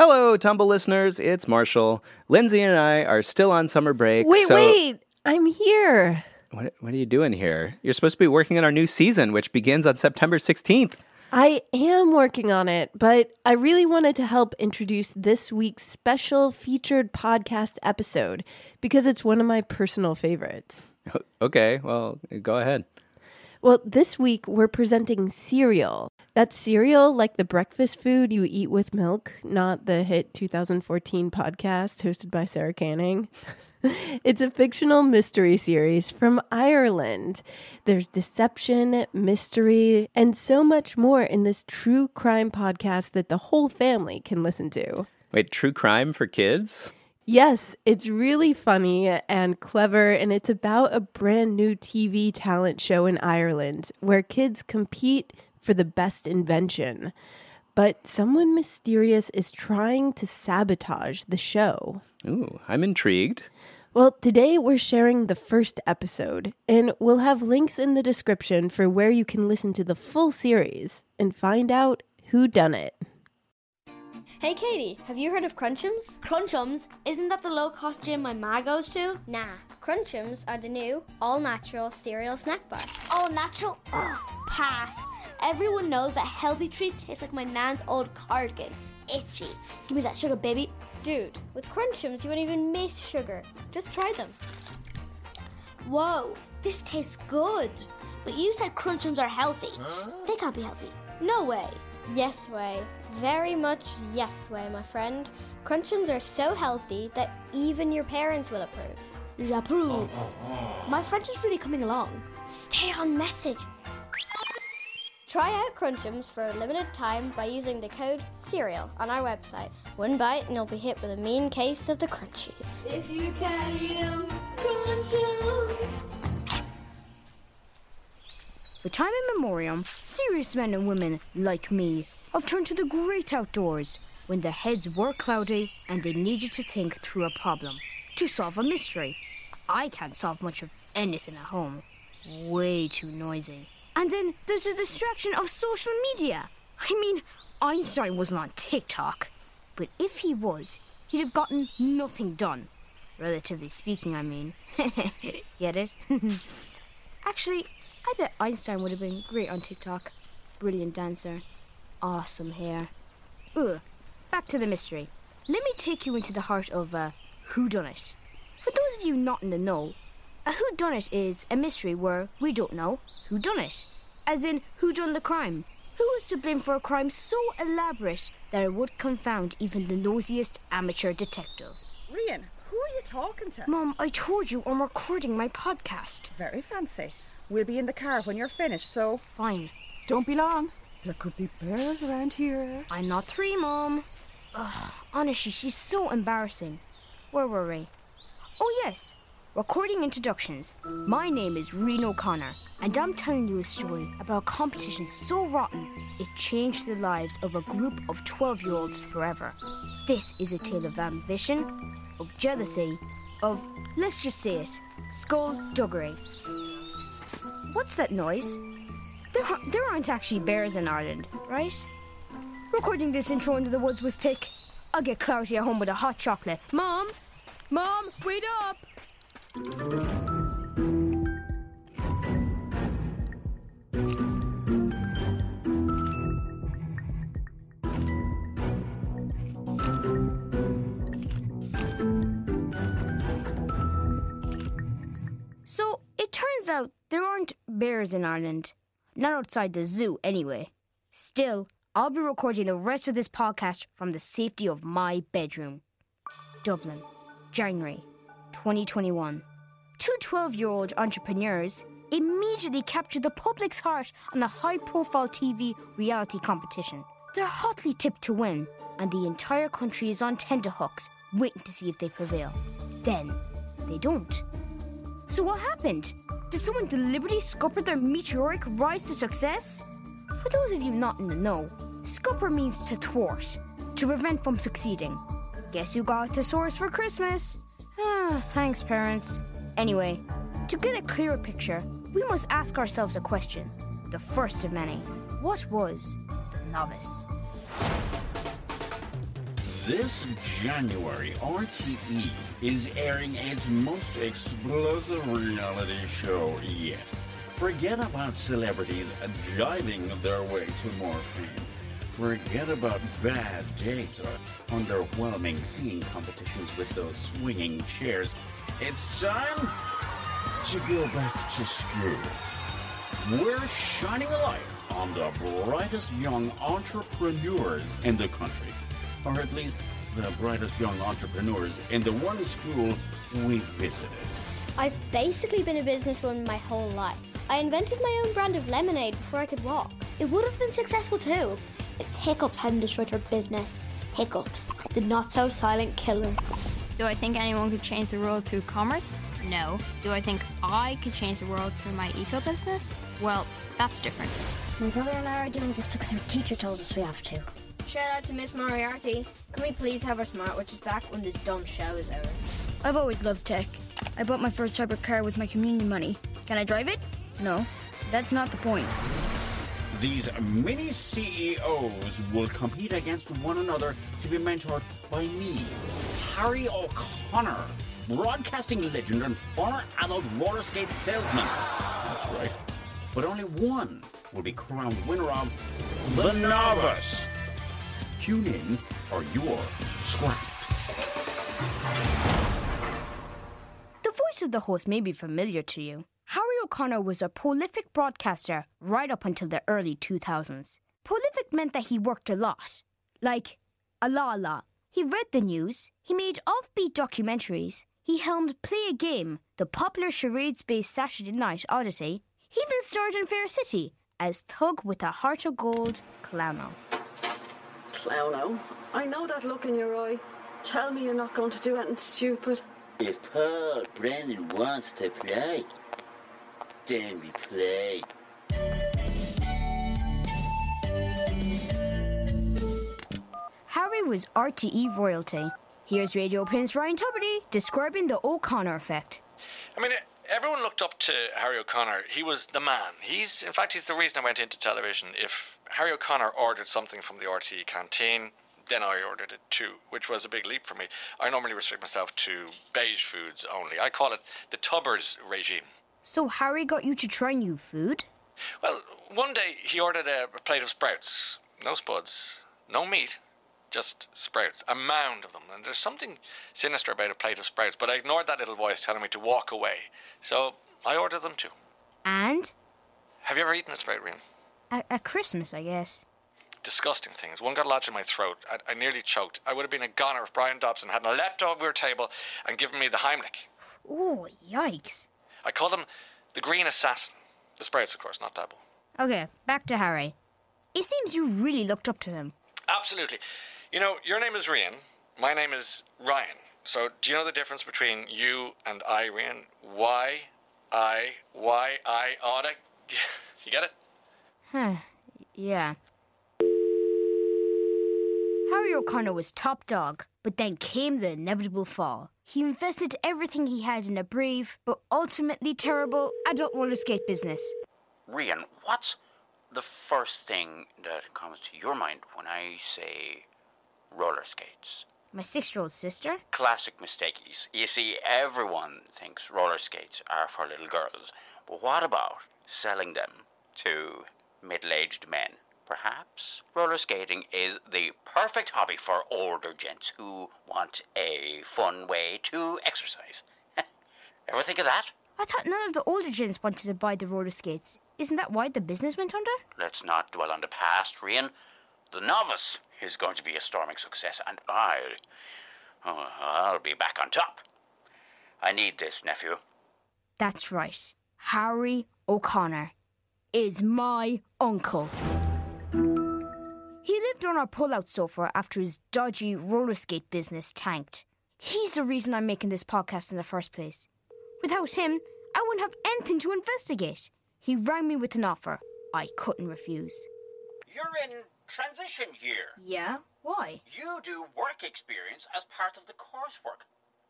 Hello, Tumble listeners. It's Marshall. Lindsay and I are still on summer break. Wait, so- wait. I'm here. What, what are you doing here? You're supposed to be working on our new season, which begins on September 16th. I am working on it, but I really wanted to help introduce this week's special featured podcast episode because it's one of my personal favorites. Okay, well, go ahead. Well, this week we're presenting cereal. That's cereal like the breakfast food you eat with milk, not the hit 2014 podcast hosted by Sarah Koenig. it's a fictional mystery series from Ireland. There's deception, mystery, and so much more in this true crime podcast that the whole family can listen to. Wait, true crime for kids? Yes, it's really funny and clever, and it's about a brand new TV talent show in Ireland where kids compete for the best invention. But someone mysterious is trying to sabotage the show. Ooh, I'm intrigued. Well, today we're sharing the first episode, and we'll have links in the description for where you can listen to the full series and find out who done it. Hey Katie, have you heard of Crunchums? Crunchums? Isn't that the low cost gym my ma goes to? Nah, Crunchums are the new all natural cereal snack bar. All natural? Ugh, pass. Everyone knows that healthy treats taste like my nan's old cardigan. Itchy. Give me that sugar, baby. Dude, with Crunchums you won't even miss sugar. Just try them. Whoa, this tastes good. But you said Crunchums are healthy. They can't be healthy. No way. Yes way. Very much yes way, my friend. Crunchums are so healthy that even your parents will approve. J'approve. My friend is really coming along. Stay on message. Try out Crunchums for a limited time by using the code CEREAL on our website. One bite and you'll be hit with a mean case of the crunchies. If you can't eat them, For time immemorial, serious men and women like me have turned to the great outdoors when their heads were cloudy and they needed to think through a problem to solve a mystery. I can't solve much of anything at home. Way too noisy. And then there's the distraction of social media. I mean, Einstein wasn't on TikTok. But if he was, he'd have gotten nothing done. Relatively speaking, I mean. Get it? Actually, I bet Einstein would have been great on TikTok. Brilliant dancer. Awesome hair. Ugh. Back to the mystery. Let me take you into the heart of uh, whodunit. For those of you not in the know, a whodunit is a mystery where we don't know who done it. As in, who done the crime? Who was to blame for a crime so elaborate that it would confound even the nosiest amateur detective? Rian, who are you talking to? Mom, I told you I'm recording my podcast. Very fancy. We'll be in the car when you're finished, so Fine. don't be long. There could be bears around here. I'm not three, Mom. Ugh, honestly, she's so embarrassing. Where were we? Oh, yes. Recording introductions. My name is Rian O'Connor, and I'm telling you a story about a competition so rotten it changed the lives of a group of 12 year olds forever. This is a tale of ambition, of jealousy, of, let's just say it, skullduggery. What's that noise? There, there aren't actually bears in Ireland, right? Recording this intro into the woods was thick. I'll get clarity at home with a hot chocolate. Mom! Mom, wait up! Turns out uh, there aren't bears in Ireland. Not outside the zoo, anyway. Still, I'll be recording the rest of this podcast from the safety of my bedroom. Dublin, January 2021. Two 12 year old entrepreneurs immediately captured the public's heart on a high profile TV reality competition. They're hotly tipped to win, and the entire country is on tenterhooks, waiting to see if they prevail. Then, they don't. So, what happened? Did someone deliberately scupper their meteoric rise to success? For those of you not in the know, scupper means to thwart, to prevent from succeeding. Guess who got a thesaurus for Christmas? Ah, thanks, parents. Anyway, to get a clearer picture, we must ask ourselves a question. The first of many. What was the novice? This January, RTE is airing its most explosive reality show yet. Forget about celebrities jiving their way to more fame. Forget about bad dates or underwhelming singing competitions with those swinging chairs. It's time to go back to school. We're shining a light on the brightest young entrepreneurs in the country, or at least the brightest young entrepreneurs in the one school we visited. I've basically been a businesswoman my whole life. I invented my own brand of lemonade before I could walk. It would have been successful too if hiccups hadn't destroyed her business. Hiccups, the not so silent killer. Do I think anyone could change the world through commerce? No. Do I think I could change the world through my eco business? Well, that's different. My brother and I are doing this because our teacher told us we have to. Shout out to Miss Moriarty. Can we please have our smartwatches back when this dumb show is over? I've always loved tech. I bought my first hybrid car with my community money. Can I drive it? No. That's not the point. These mini CEOs will compete against one another to be mentored by me, Harry O'Connor, broadcasting legend and former adult roller skate salesman. That's right. But only one will be crowned winner of The Novice. Tune in or you're. The voice of the host may be familiar to you. Harry O'Connor was a prolific broadcaster right up until the early 2000s. Prolific meant that he worked a lot. Like, a la la. He read the news, he made offbeat documentaries, he helmed Play a Game, the popular charades based Saturday night odyssey. He even starred in Fair City as Thug with a Heart of Gold, Clowno. Clowno, oh. I know that look in your eye. Tell me you're not going to do anything stupid. If Paul Brennan wants to play, then we play. Harry was RTE royalty. Here's Radio Prince Ryan Tubridy describing the O'Connor effect. I mean, everyone looked up to Harry O'Connor. He was the man. He's, in fact, he's the reason I went into television. If Harry O'Connor ordered something from the RTE canteen, then I ordered it too, which was a big leap for me. I normally restrict myself to beige foods only. I call it the Tubbers regime. So Harry got you to try new food? Well, one day he ordered a, plate of sprouts. No spuds, no meat, just sprouts. A mound of them. And there's something sinister about a plate of sprouts, but I ignored that little voice telling me to walk away. So I ordered them too. And? Have you ever eaten a sprout, Rian? At, at Christmas, I guess. Disgusting things. One got lodged in my throat. I, I nearly choked. I would have been a goner if Bryan Dobson hadn't leapt over a table and given me the Heimlich. Oh, yikes. I call them the Green Assassin. The sprouts, of course, not Dabo. Okay, back to Harry. It seems you really looked up to him. Absolutely. You know, your name is Rian. My name is Ryan. So, do you know the difference between you and I, Rian? Why, I, why, I oughta. You get it? Huh, yeah. Harry O'Connor was top dog, but then came the inevitable fall. He invested everything he had in a brave, but ultimately terrible adult roller skate business. Rian, what's the first thing that comes to your mind when I say roller skates? My six year old sister? Classic mistake. You You see, everyone thinks roller skates are for little girls. But what about selling them to middle aged men? Perhaps roller skating is the perfect hobby for older gents who want a fun way to exercise. Ever think of that? I thought none of the older gents wanted to buy the roller skates. Isn't that why the business went under? Let's not dwell on the past, Rian. The novice is going to be a storming success, and I, oh, I'll be back on top. I need this, nephew. That's right. Harry O'Connor is my uncle. He lived on our pull-out sofa after his dodgy roller skate business tanked. He's the reason I'm making this podcast in the first place. Without him, I wouldn't have anything to investigate. He rang me with an offer. I couldn't refuse. You're in transition year. Yeah? Why? You do work experience as part of the coursework.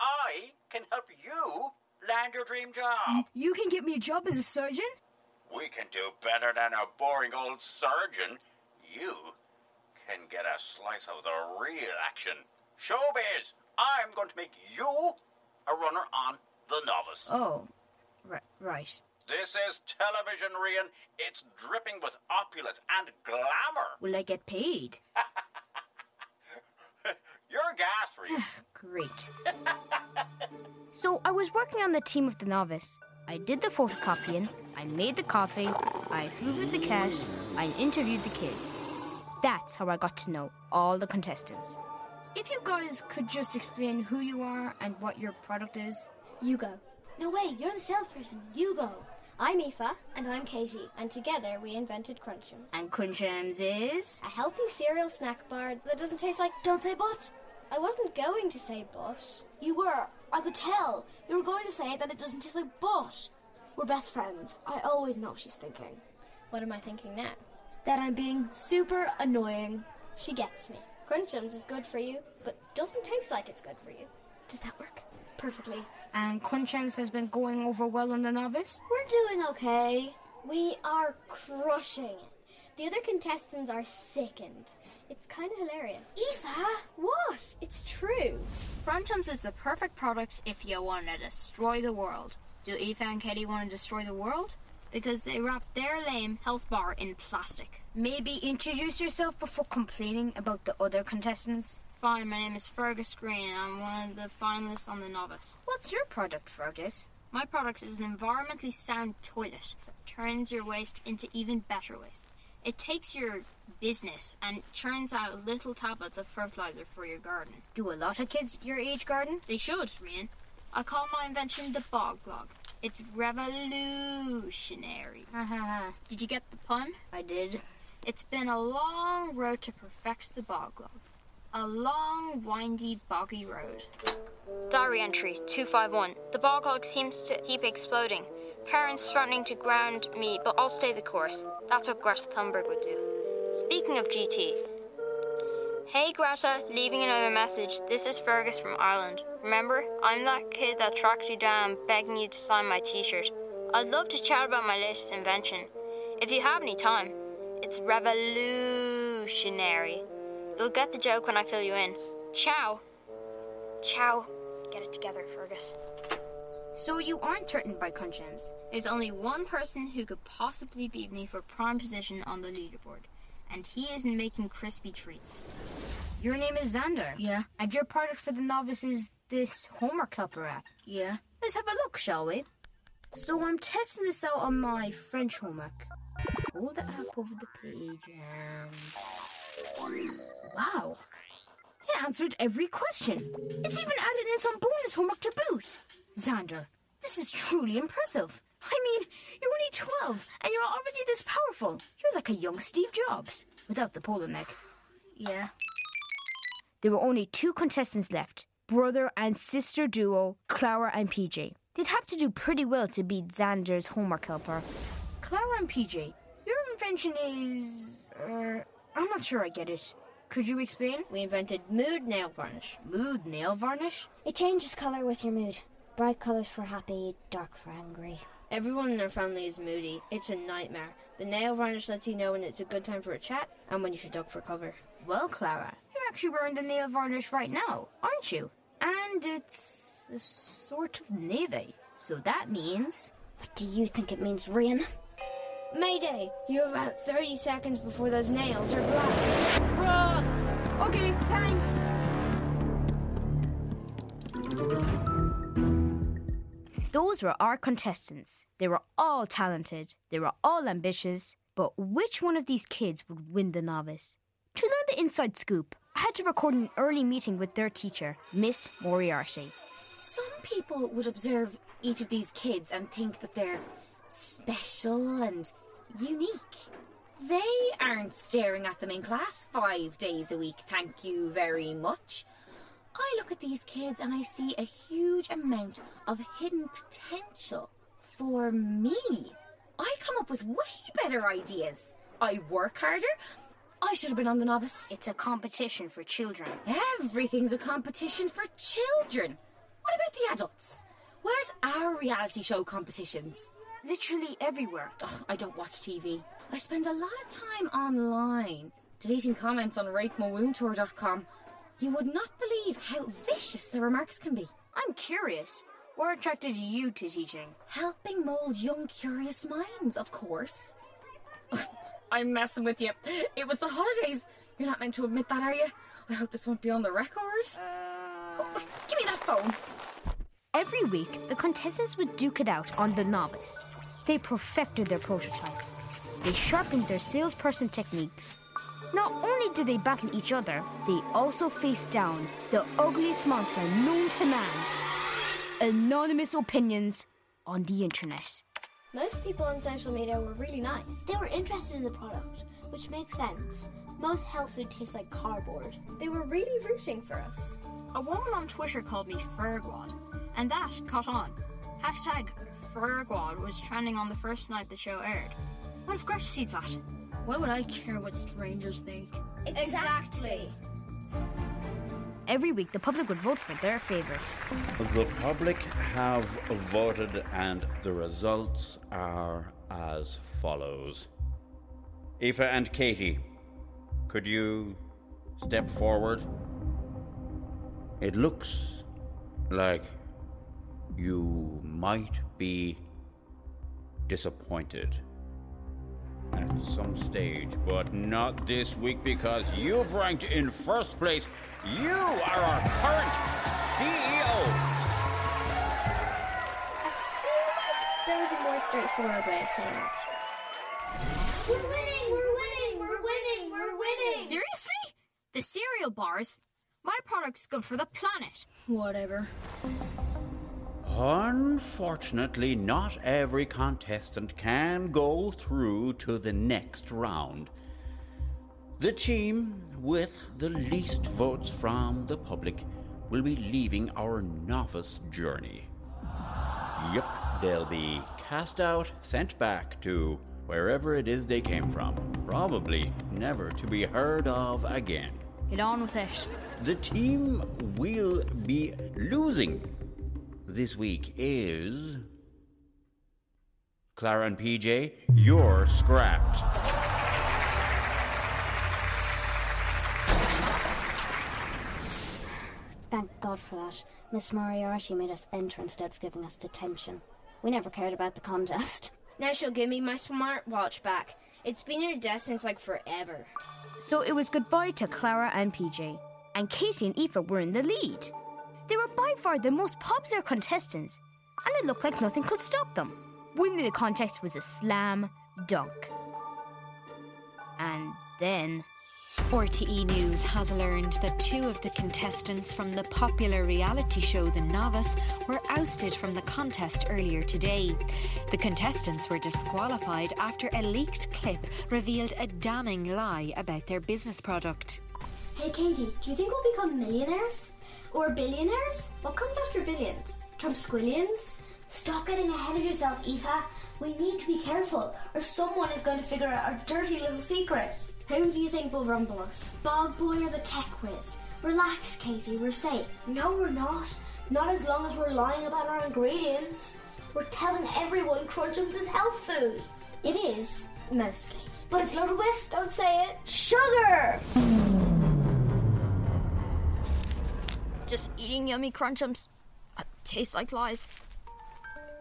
I can help you land your dream job. You can get me a job as a surgeon? We can do better than a boring old surgeon. You can get a slice of the real action. Showbiz! I'm going to make you a runner on The Novice. Oh, right. right. This is television, Rian. It's dripping with opulence and glamour. Will I get paid? You're gas, Rian. Great. so I was working on the team of The Novice. I did the photocopying, I made the coffee, I hoovered the cat, I interviewed the kids. That's how I got to know all the contestants. If you guys could just explain who you are and what your product is. You go. No way, you're the salesperson. You go. I'm Aoife. And I'm Katie. And together we invented Crunchums. And Crunchums is? A healthy cereal snack bar that doesn't taste like. Don't say but. I wasn't going to say but. You were. I could tell. You were going to say that it doesn't taste like but. We're best friends. I always know what she's thinking. What am I thinking now? That I'm being super annoying. She gets me. Crunchums is good for you, but doesn't taste like it's good for you. Does that work? Perfectly. And Crunchums has been going over well on the novice? We're doing okay. We are crushing it. The other contestants are sickened. It's kind of hilarious. Aoife! What? It's true. Crunchums is the perfect product if you want to destroy the world. Do Aoife and Katie want to destroy the world? Because they wrap their lame health bar in plastic. Maybe introduce yourself before complaining about the other contestants. Fine, my name is Fergus Green. I'm one of the finalists on the novice. What's your product, Fergus? My product is an environmentally sound toilet that turns your waste into even better waste. It takes your business and churns out little tablets of fertilizer for your garden. Do a lot of kids your age garden? They should, Rian. I call my invention the bog log. It's revolutionary. did you get the pun? I did. It's been a long road to perfect the bog log. A long, windy, boggy road. Diary entry 251. The bog log seems to keep exploding. Parents threatening to ground me, but I'll stay the course. That's what Greta Thunberg would do. Speaking of GT. Hey Greta, leaving another message. This is Fergus from Ireland. Remember, I'm that kid that tracked you down begging you to sign my t shirt. I'd love to chat about my latest invention. If you have any time, it's revolutionary. You'll get the joke when I fill you in. Ciao. Ciao. Get it together, Fergus. So you aren't threatened by Crunchums? There's only one person who could possibly beat me for prime position on the leaderboard, and he isn't making crispy treats. Your name is Xander. Yeah. And your product for the novice is this homework helper app. Yeah. Let's have a look, shall we? So I'm testing this out on my French homework. Hold the app over the page and. Wow! It answered every question. It's even added in some bonus homework to boot. Xander, this is truly impressive. I mean, you're only 12 and you're already this powerful. You're like a young Steve Jobs without the polo neck. Yeah. There were only two contestants left brother and sister duo, Clara and PJ. They'd have to do pretty well to beat Xander's homework helper. Clara and PJ, your invention is. Uh, I'm not sure I get it. Could you explain? We invented mood nail varnish. Mood nail varnish? It changes colour with your mood. Bright colours for happy, dark for angry. Everyone in our family is moody. It's a nightmare. The nail varnish lets you know when it's a good time for a chat and when you should duck for cover. Well, Clara, you're actually wearing the nail varnish right now, aren't you? And it's a sort of navy. So that means. What do you think it means, Rian? Mayday! You have about 30 seconds before those nails are black. Run! Okay, thanks. Those were our contestants. They were all talented, they were all ambitious, but which one of these kids would win the novice? To learn the inside scoop, I had to record an early meeting with their teacher, Miss Moriarty. Some people would observe each of these kids and think that they're special and unique. They aren't staring at them in class five days a week, thank you very much. I look at these kids and I see a huge amount of hidden potential for me. I come up with way better ideas. I work harder. I should have been on the novice. It's a competition for children. Everything's a competition for children. What about the adults? Where's our reality show competitions? Literally everywhere. Ugh, I don't watch TV. I spend a lot of time online, deleting comments on ratemowoontour.com. You would not believe how vicious the remarks can be. I'm curious. What attracted you to teaching? Helping mold young, curious minds, of course. I'm messing with you. It was the holidays. You're not meant to admit that, are you? I hope this won't be on the record. Uh, oh, oh, give me that phone. Every week, the contestants would duke it out on the novice. They perfected their prototypes. They sharpened their salesperson techniques. Not only did they battle each other, they also faced down the ugliest monster known to man anonymous opinions on the internet. Most people on social media were really nice. They were interested in the product, which makes sense. Most health food tastes like cardboard. They were really rooting for us. A woman on Twitter called me Fergwad, and that caught on. Hashtag Fergwad was trending on the first night the show aired. What if Gretchen sees that? Why would I care what strangers think? Exactly. Every week, the public would vote for their favourite. The public have voted, and the results are as follows. Aoife and Katie, could you step forward? It looks like you might be disappointed at some stage, but not this week because you've ranked in first place. You are our current CEOs. There was a more straightforward way of saying it. We're winning! We're winning! We're winning! We're winning! Seriously? The cereal bars? My product's good for the planet. Whatever. Unfortunately, not every contestant can go through to the next round. The team with the least votes from the public will be leaving our novice journey. Yep, they'll be cast out, sent back to wherever it is they came from, probably never to be heard of again. Get on with it. The team will be losing this week is. Clara and PJ, you're scrapped. Thank God for that. Miss Moriarty made us enter instead of giving us detention. We never cared about the contest. Now she'll give me my smartwatch back. It's been in her desk since like forever. So it was goodbye to Clara and PJ, and Katie and Aoife were in the lead. They were by far the most popular contestants, and it looked like nothing could stop them. Winning the contest was a slam dunk. And then. RTE E News has learned that two of the contestants from the popular reality show The Novice were ousted from the contest earlier today. The contestants were disqualified after a leaked clip revealed a damning lie about their business product. Hey Katie, do you think we'll become millionaires? Or billionaires? What comes after billions? Trump squillions? Stop getting ahead of yourself, Aoife. We need to be careful, or someone is going to figure out our dirty little secret. Who do you think will rumble us? Bog Boy or the Tech Whiz? Relax, Katie, we're safe. No, we're not. Not as long as we're lying about our ingredients. We're telling everyone Crunchums is health food. It is, mostly. But it's loaded with. Don't say it. Sugar! Just eating yummy crunchums. Uh, tastes like lies.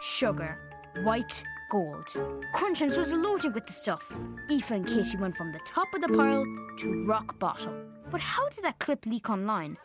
Sugar. White gold. Crunchums was loaded with the stuff. Aoife and Katie went from the top of the pile to rock bottom. But how did that clip leak online?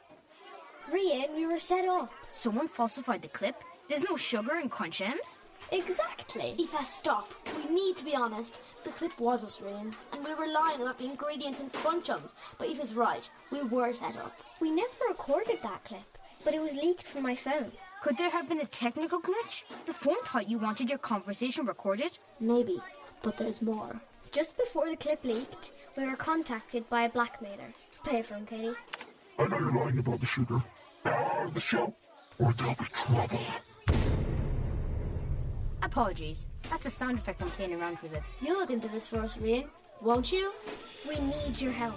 Rian, we were set up. Someone falsified the clip? There's no sugar in Crunchums? Exactly. Aoife, stop. We need to be honest. The clip was us, Rian, and we were lying about the ingredients in Crunchums. But Aoife's right. We were set up. We never recorded that clip, but it was leaked from my phone. Could there have been a technical glitch? The phone thought you wanted your conversation recorded? Maybe, but there's more. Just before the clip leaked, we were contacted by a blackmailer. Play it for him, Katie. I know you're lying about the sugar. Or the show. Or there'll be trouble. Apologies. That's a sound effect I'm playing around with it. You'll look into this for us, Rian, won't you? We need your help.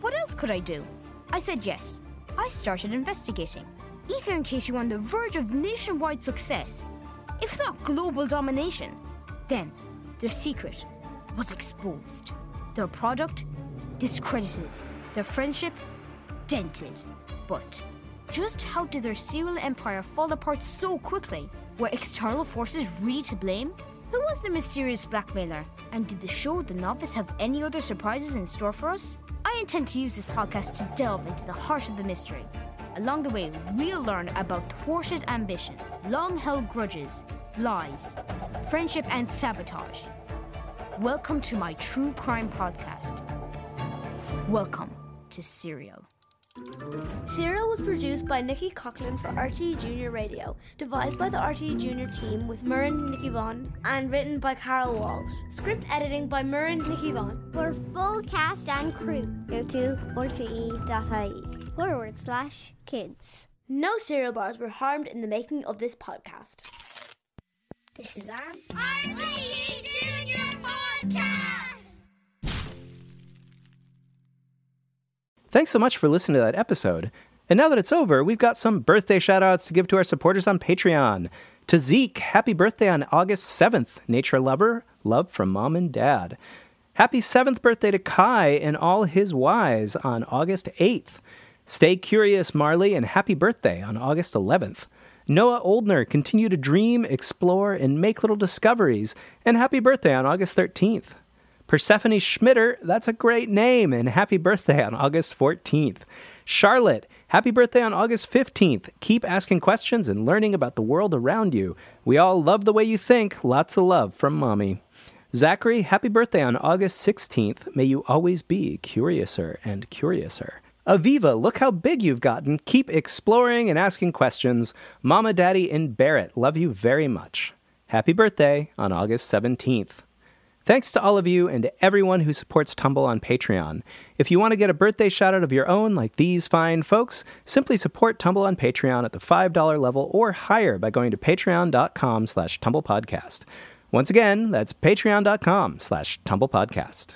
What else could I do? I said yes. I started investigating. Aoife and Katie were on the verge of nationwide success, if not global domination. Then, their secret was exposed. Their product discredited. Their friendship dented. But just how did their serial empire fall apart so quickly? Were external forces really to blame? Who was the mysterious blackmailer? And did the show The Novice have any other surprises in store for us? I intend to use this podcast to delve into the heart of the mystery. Along the way, we'll learn about thwarted ambition, long held grudges, lies, friendship, and sabotage. Welcome to my true crime podcast. Welcome to Serial. Serial was produced by Nikki Coughlin for RTE Junior Radio, devised by the RTE Junior team with Murren Nicky Vaughn, and written by Carol Walsh. Script editing by Murren Nicky Vaughn. For full cast and crew, go to rte.ie forward slash kids. No cereal bars were harmed in the making of this podcast. This is our RTE Thanks so much for listening to that episode. And now that it's over, we've got some birthday shoutouts to give to our supporters on Patreon. To Zeke, happy birthday on August 7th, nature lover, love from mom and dad. Happy 7th birthday to Kai and all his Ys on August 8th. Stay curious, Marley, and happy birthday on August 11th. Noah Oldner, continue to dream, explore, and make little discoveries, and happy birthday on August 13th. Persephone Schmitter, that's a great name, and happy birthday on August 14th. Charlotte, happy birthday on August 15th. Keep asking questions and learning about the world around you. We all love the way you think. Lots of love from Mommy. Zachary, happy birthday on August 16th. May you always be curiouser and curiouser. Aviva, look how big you've gotten. Keep exploring and asking questions. Mama, Daddy, and Barrett love you very much. Happy birthday on August 17th. Thanks to all of you and to everyone who supports Tumble on Patreon. If you want to get a birthday shout out of your own, like these fine folks, simply support Tumble on Patreon at the $5 level or higher by going to patreon.com slash tumblepodcast. Once again, that's patreon.com slash tumblepodcast.